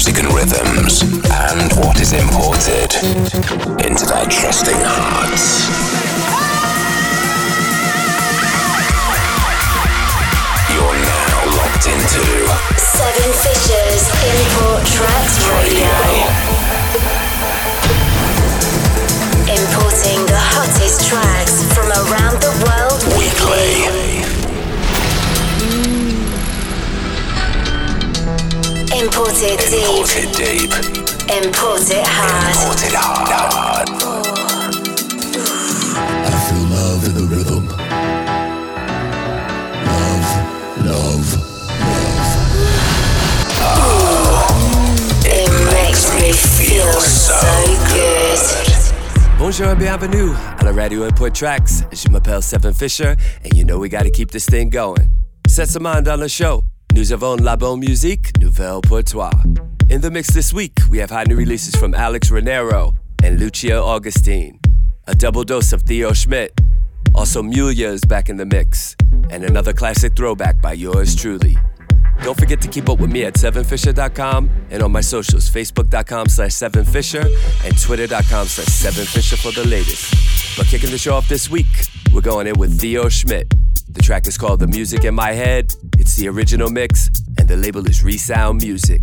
music and rhythms, and what is imported into their trusting hearts. You're now locked into Seven Fishers Import Tracks Radio. Importing the hottest tracks from around the world weekly. Imported deep. Imported deep. Imported hard. Imported hard. I feel love in the rhythm. Love, love, love. It makes me feel so good. Bonjour and bienvenue à la radio Import Tracks. Je m'appelle Seven Fisher, and you know we gotta keep this thing going. Set some mind on the show. Nous avons la bonne musique, nouvelle pour toi. In the mix this week, we have hot new releases from Alex Renero and Lucia Augustine. A double dose of Theo Schmidt. Also, Mulia is back in the mix. And another classic throwback by yours truly. Don't forget to keep up with me at 7fisher.com and on my socials, facebook.com slash 7fisher and twitter.com slash 7fisher for the latest. But kicking the show off this week, we're going in with Theo Schmidt. The track is called The Music in My Head. It's the original mix, and the label is Resound Music.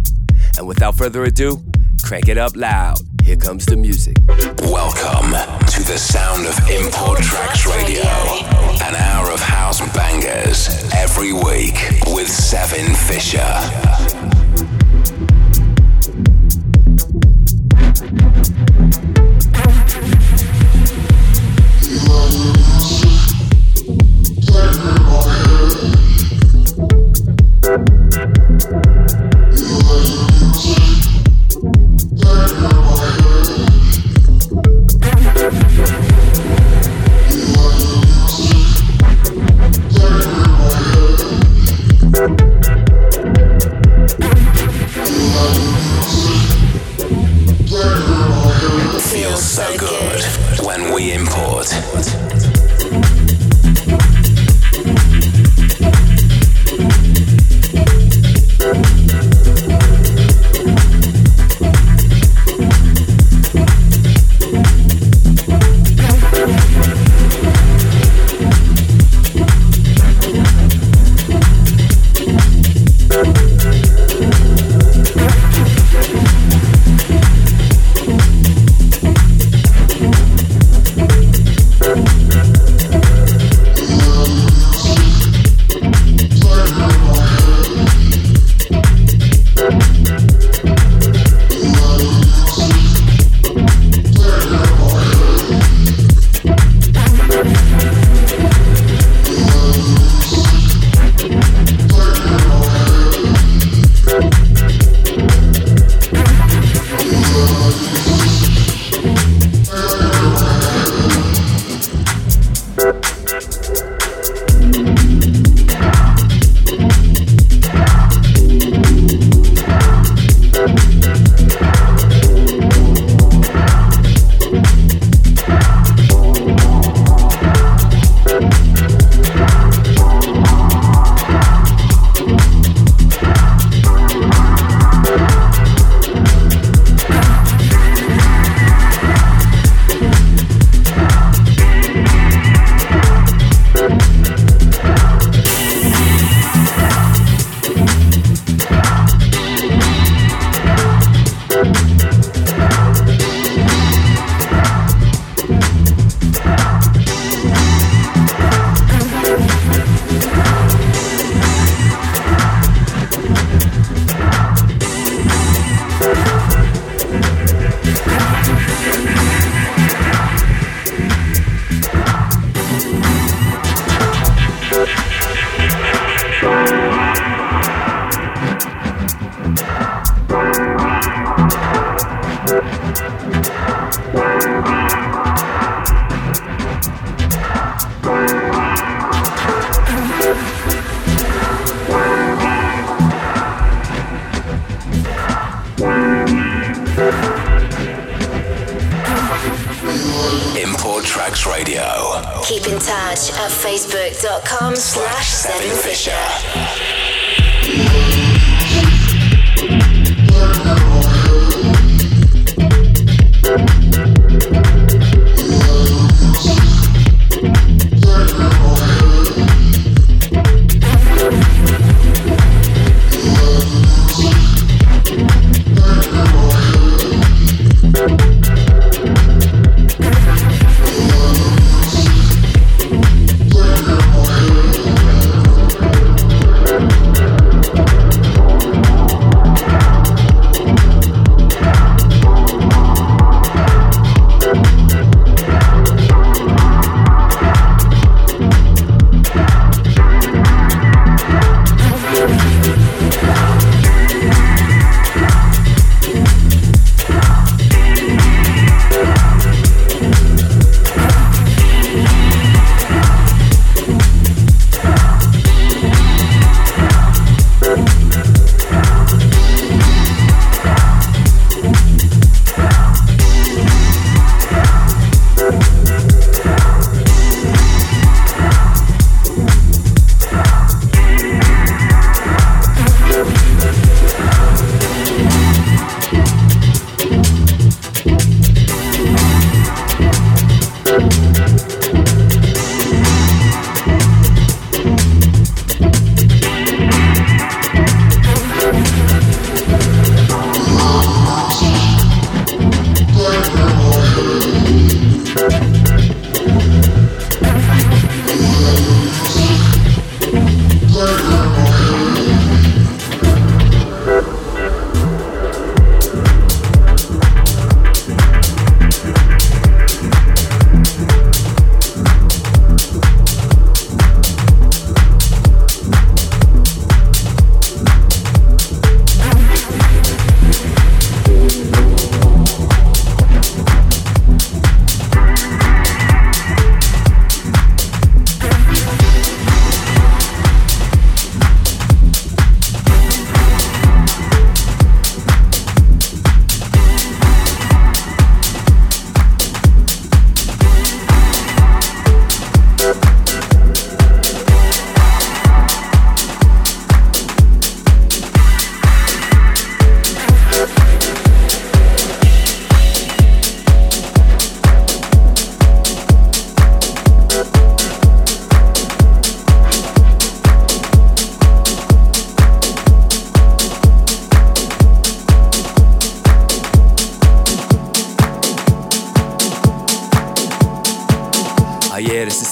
And without further ado, crank it up loud. Here comes the music. Welcome to the sound of Import Tracks Radio. An hour of house bangers every week with Seven Fisher.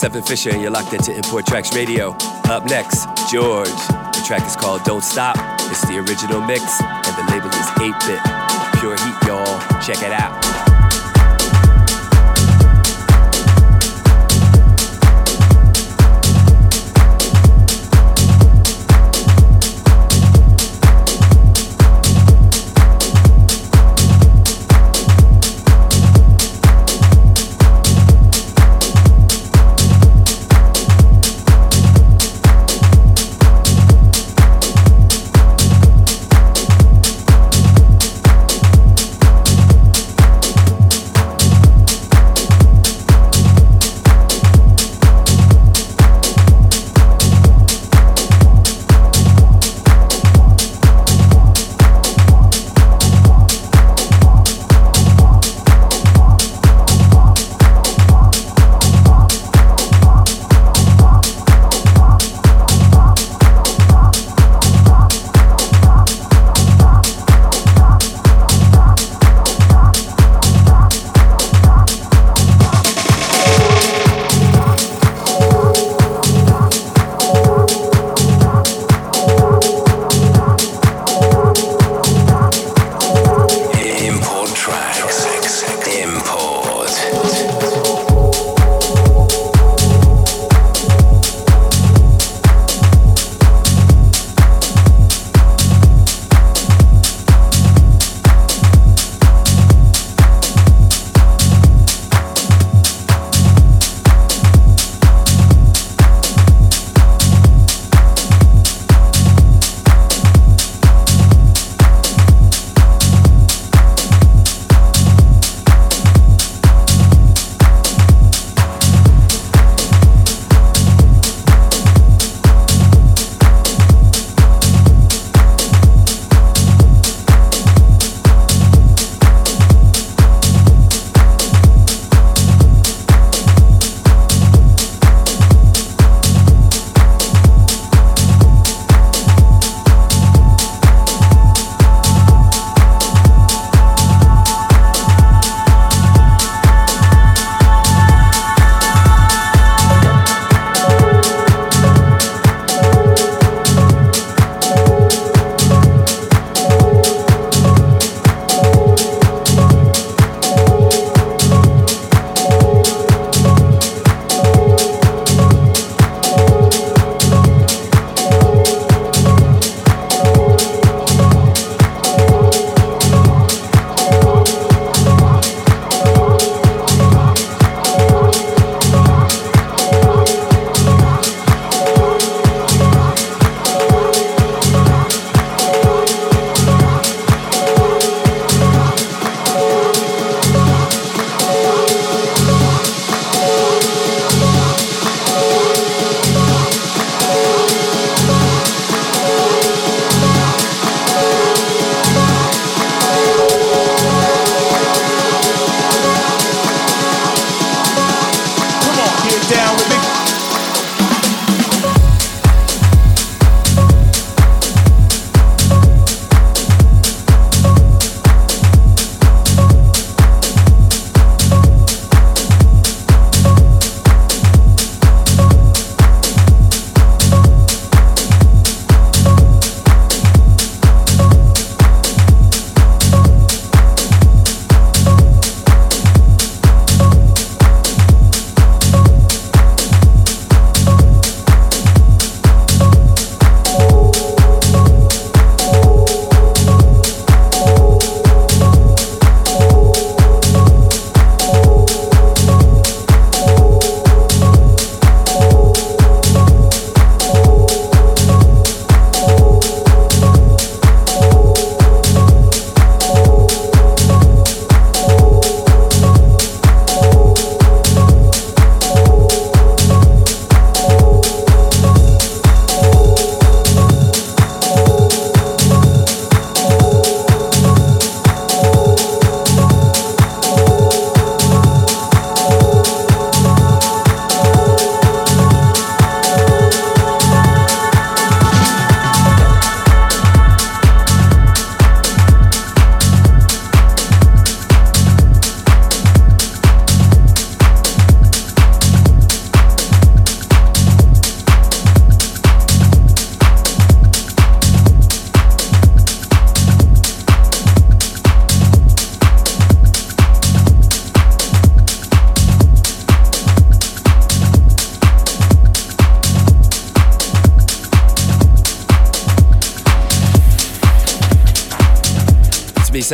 Seven Fisher and you're locked into Import Tracks Radio. Up next, George. The track is called Don't Stop. It's the original mix and the label is 8-Bit. Pure heat, y'all. Check it out.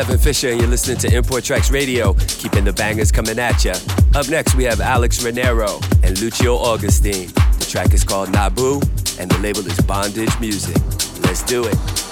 Seven Fisher, and you're listening to Import Tracks Radio, keeping the bangers coming at ya. Up next, we have Alex Renero and Lucio Augustine. The track is called Nabu, and the label is Bondage Music. Let's do it.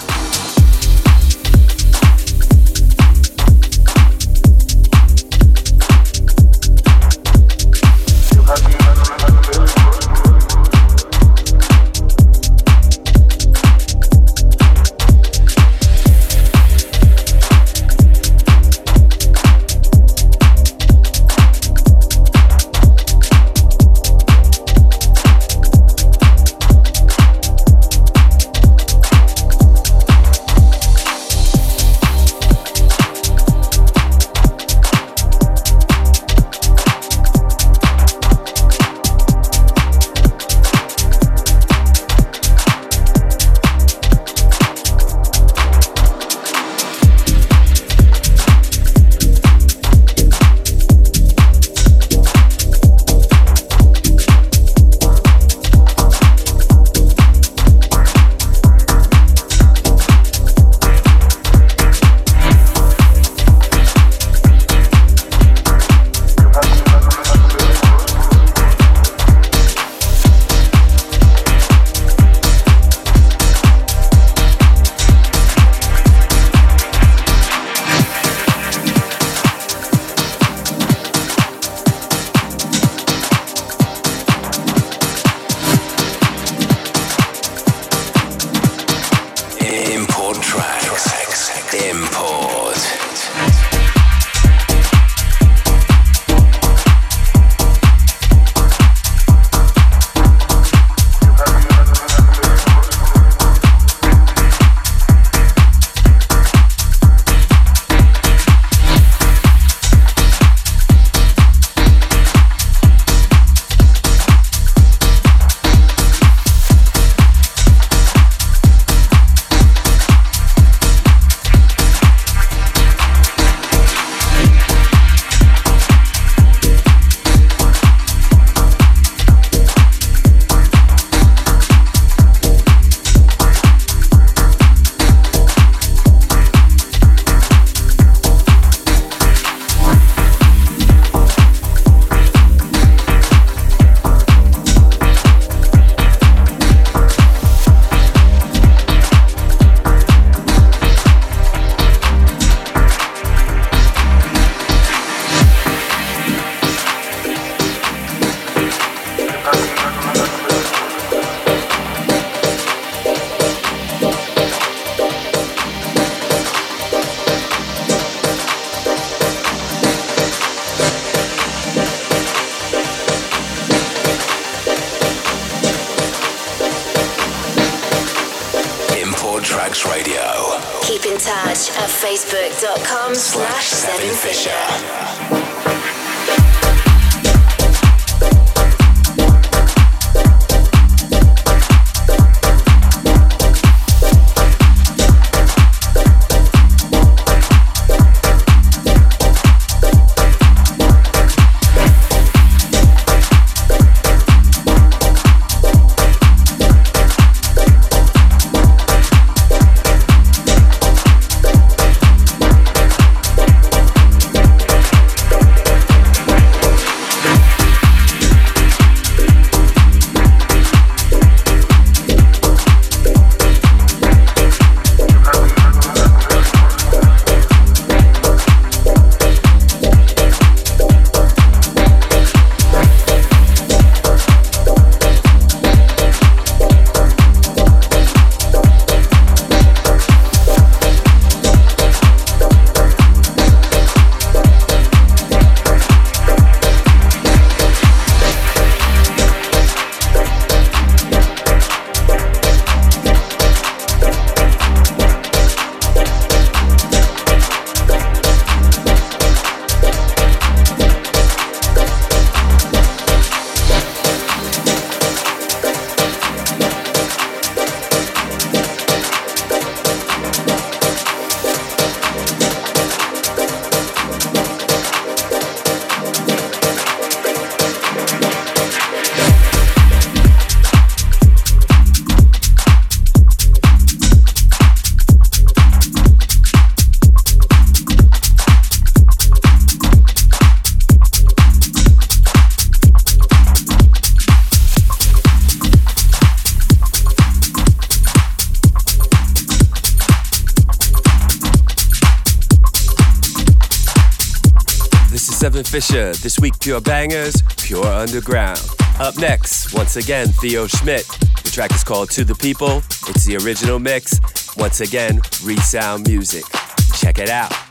Seven Fisher. This week, pure bangers, pure underground. Up next, once again, Theo Schmidt. The track is called To the People. It's the original mix. Once again, Resound Music. Check it out.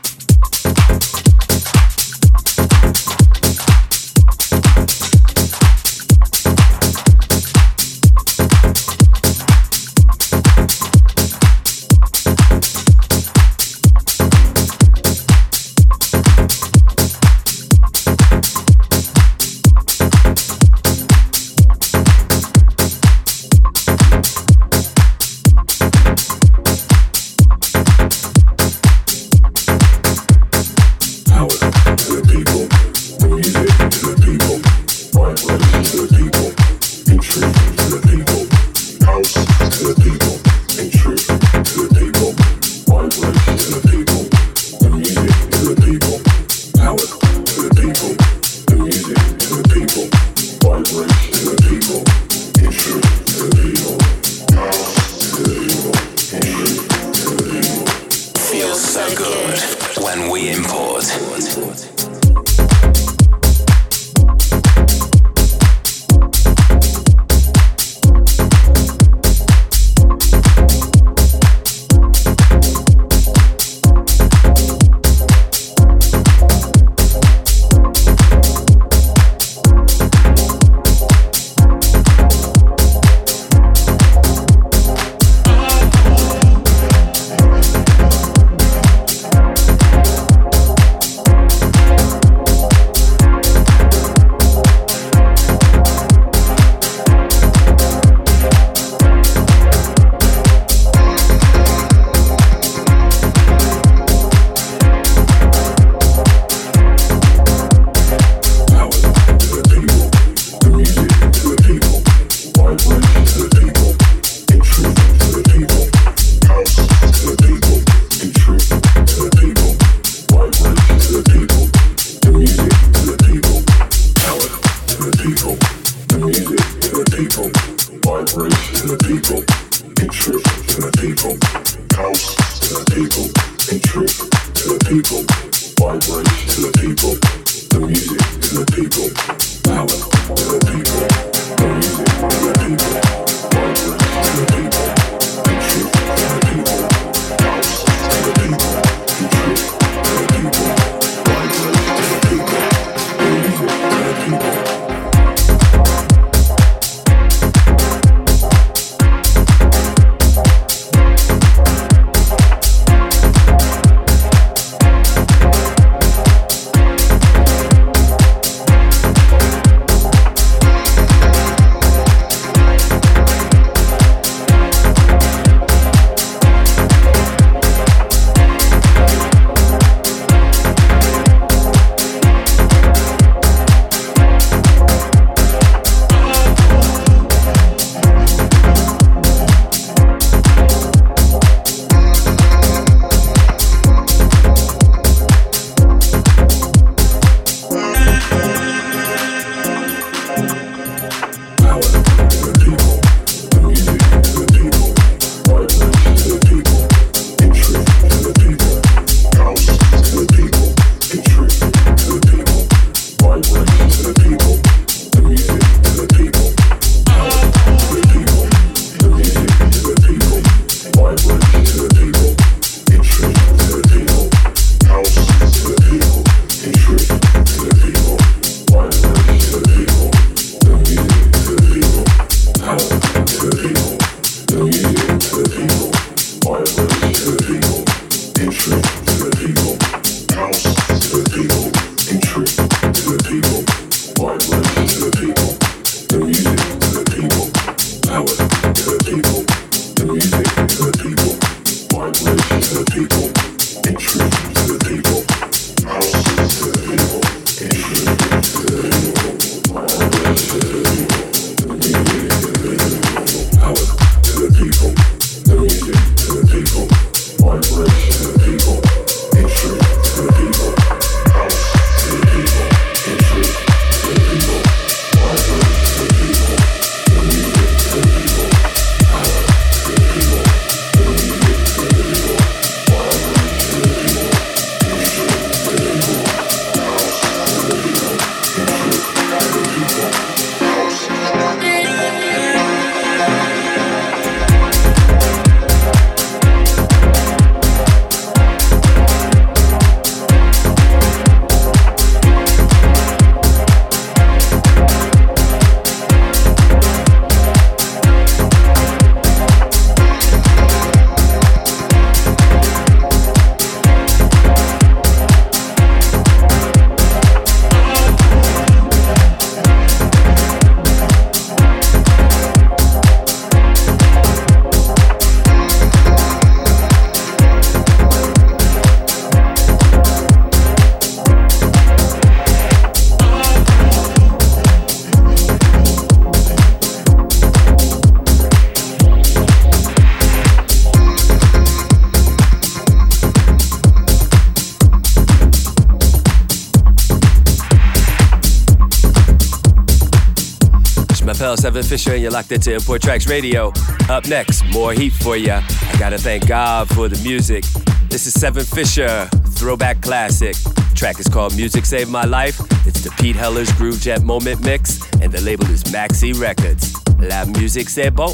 Seven Fisher, and you're locked into Import Tracks Radio. Up next, more heat for ya. I gotta thank God for the music. This is Seven Fisher, throwback classic. Track is called Music Saved My Life. It's the Pete Heller's Groove Jet Moment Mix, and the label is Maxi Records. La musique c'est bon.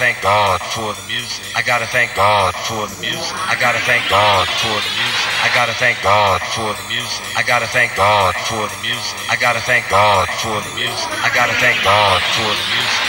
thank God for the music. I gotta thank God for the music. I gotta thank God for the music. I gotta thank God for the music. I gotta thank God for the music. I gotta thank God for the music. I gotta thank God for the music.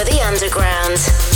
For the underground.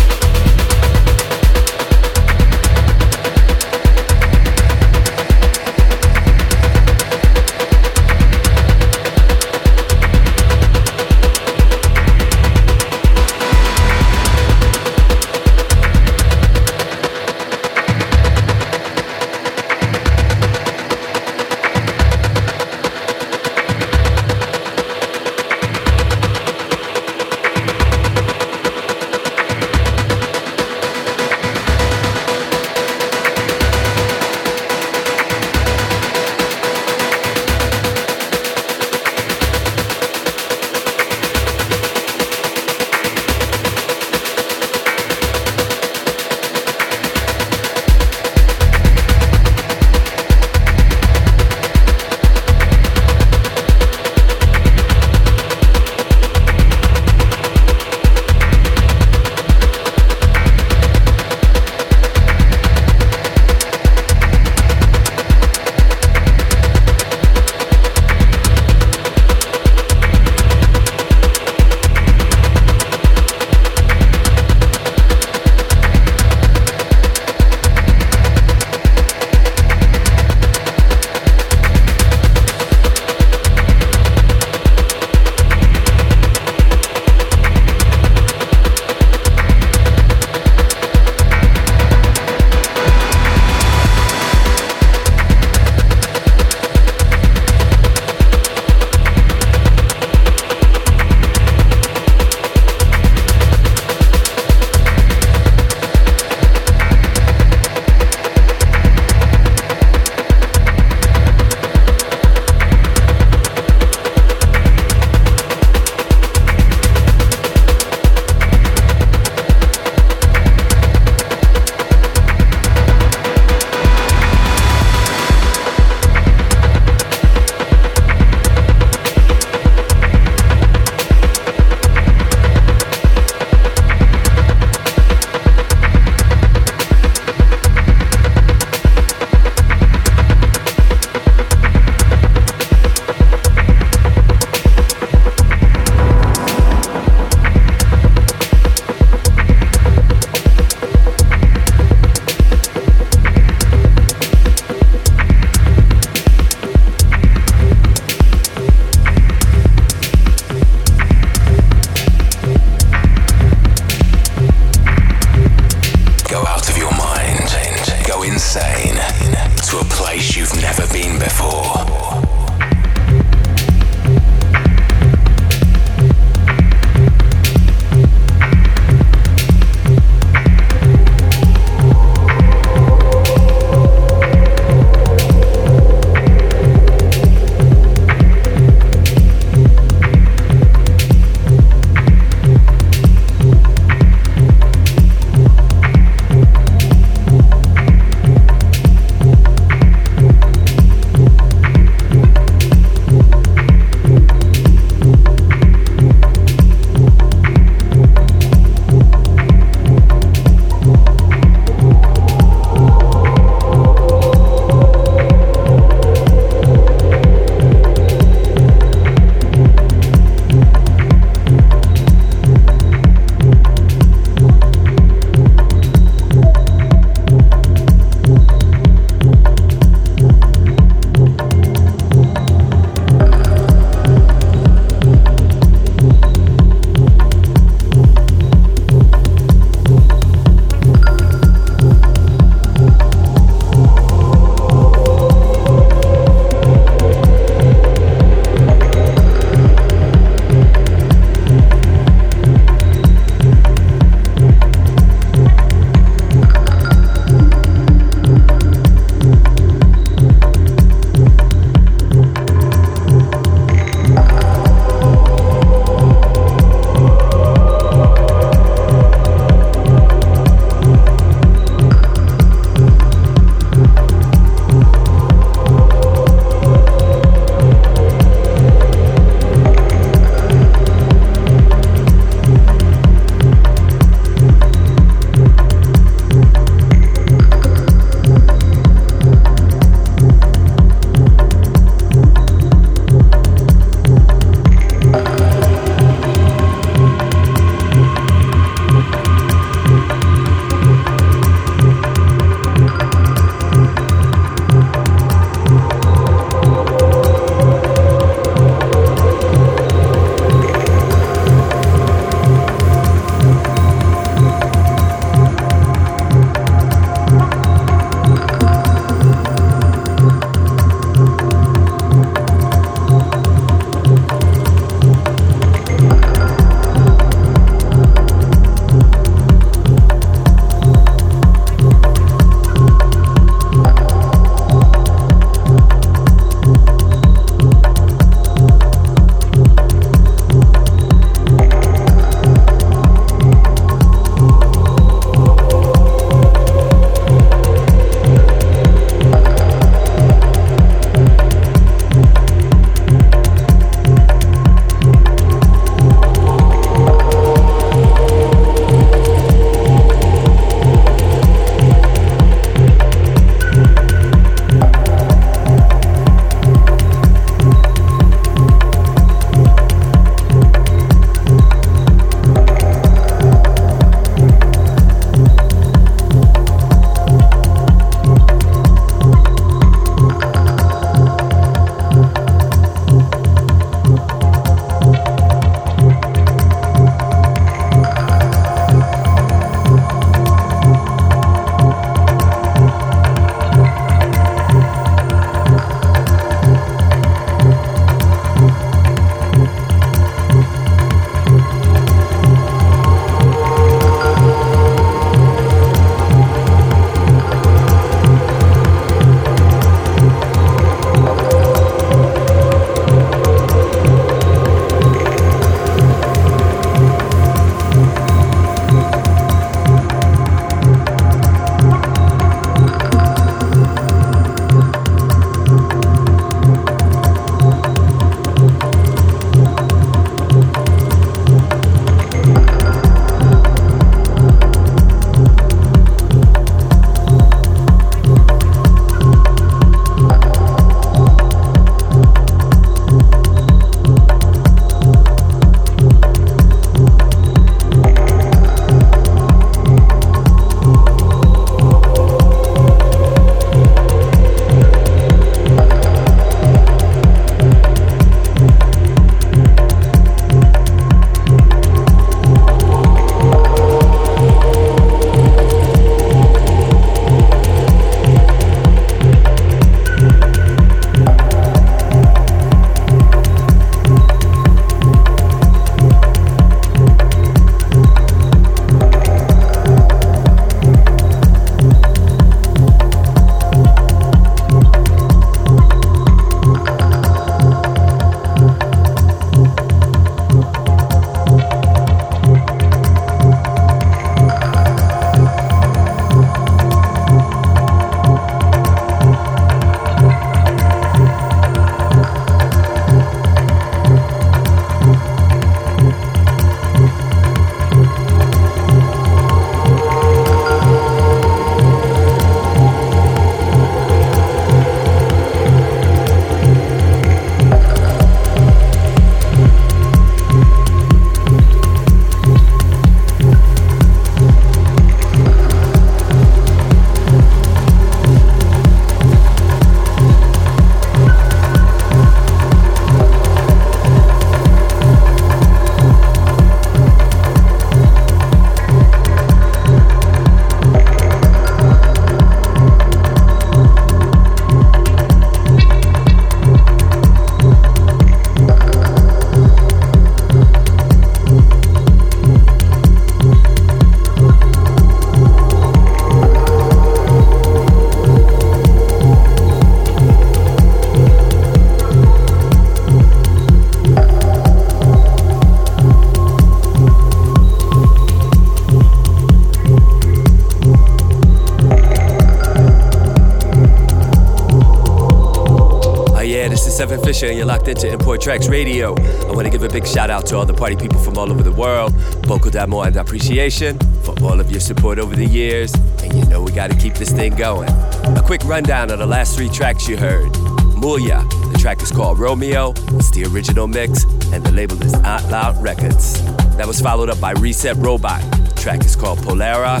And you're locked into Import Tracks Radio. I want to give a big shout out to all the party people from all over the world. Beaucoup d'amour and appreciation for all of your support over the years. And you know we got to keep this thing going. A quick rundown of the last three tracks you heard. Mulia, the track is called Romeo, it's the original mix, and the label is Not Loud Records. That was followed up by Reset Robot. The track is called Polara,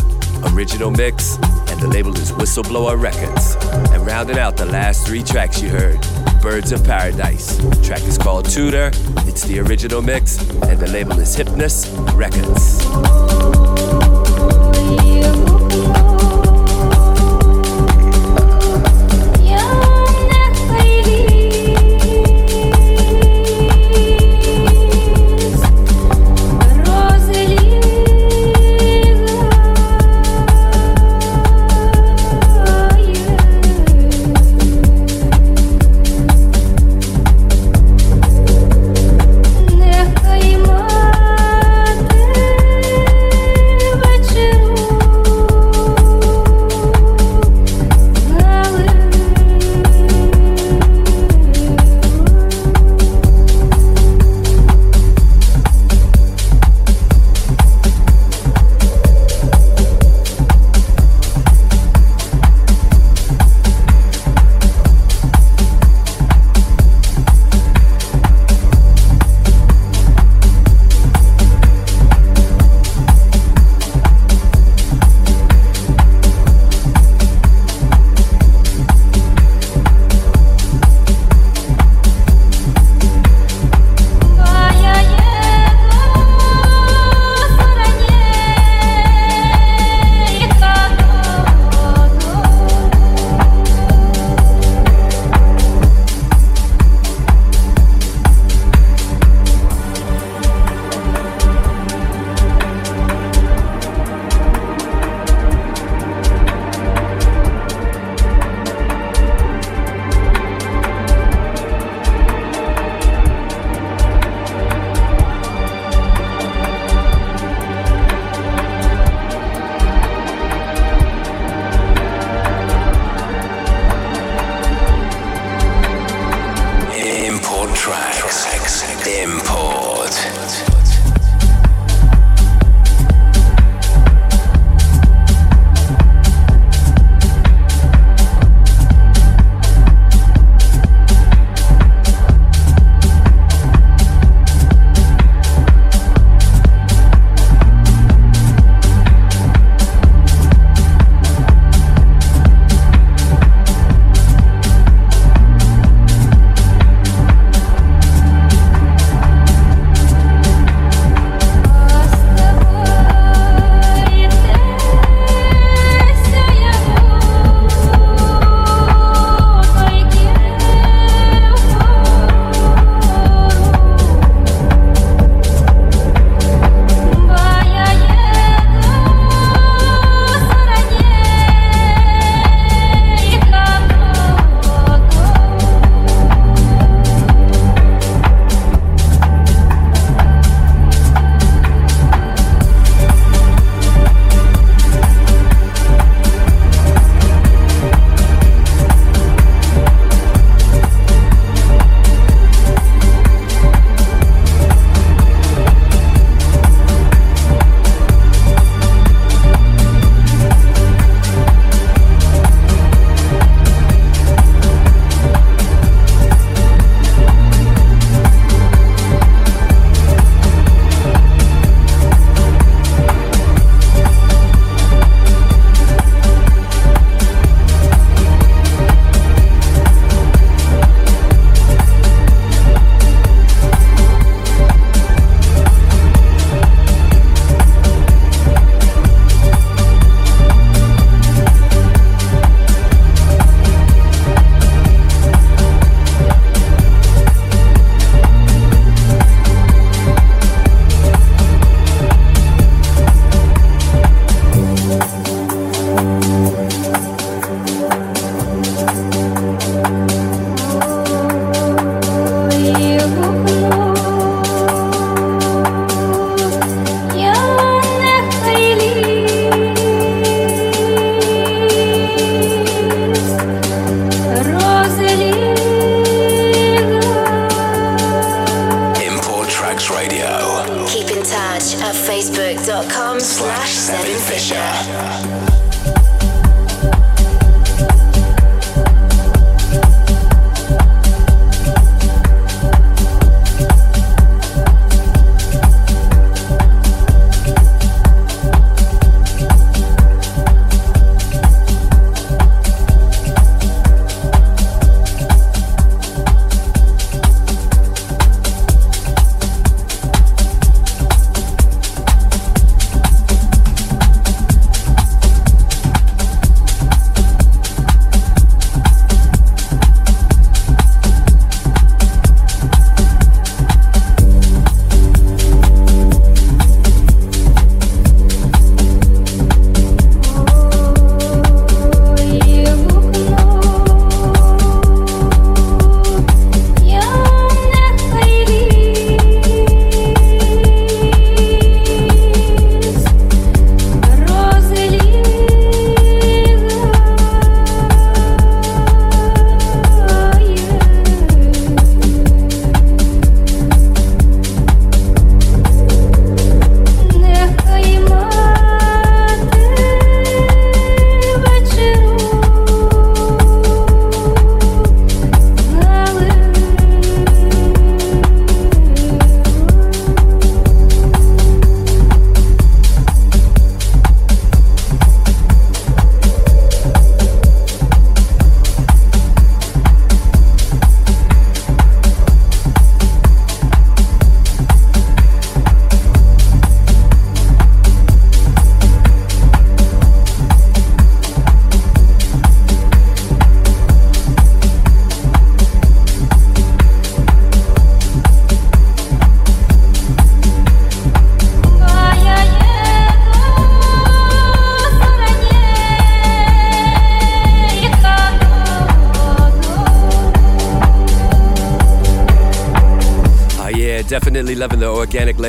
original mix, and the label is Whistleblower Records. And rounding out the last three tracks you heard, Birds of Paradise. The track is called Tudor, it's the original mix, and the label is Hypnus Records.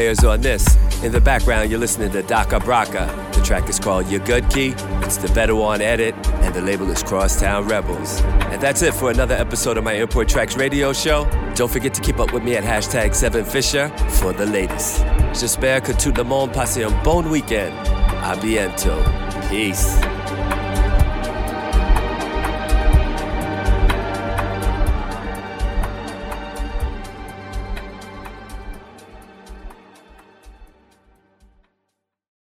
Organic layers on this. In the background, you're listening to DakhaBrakha. The track is called Your Good Key. It's the Better One edit, and the label is Crosstown Rebels. And that's it for another episode of my Import Tracks radio show. Don't forget to keep up with me at hashtag 7Fisher for the latest. J'espère que tout le monde passe un bon weekend. A bientôt. Peace.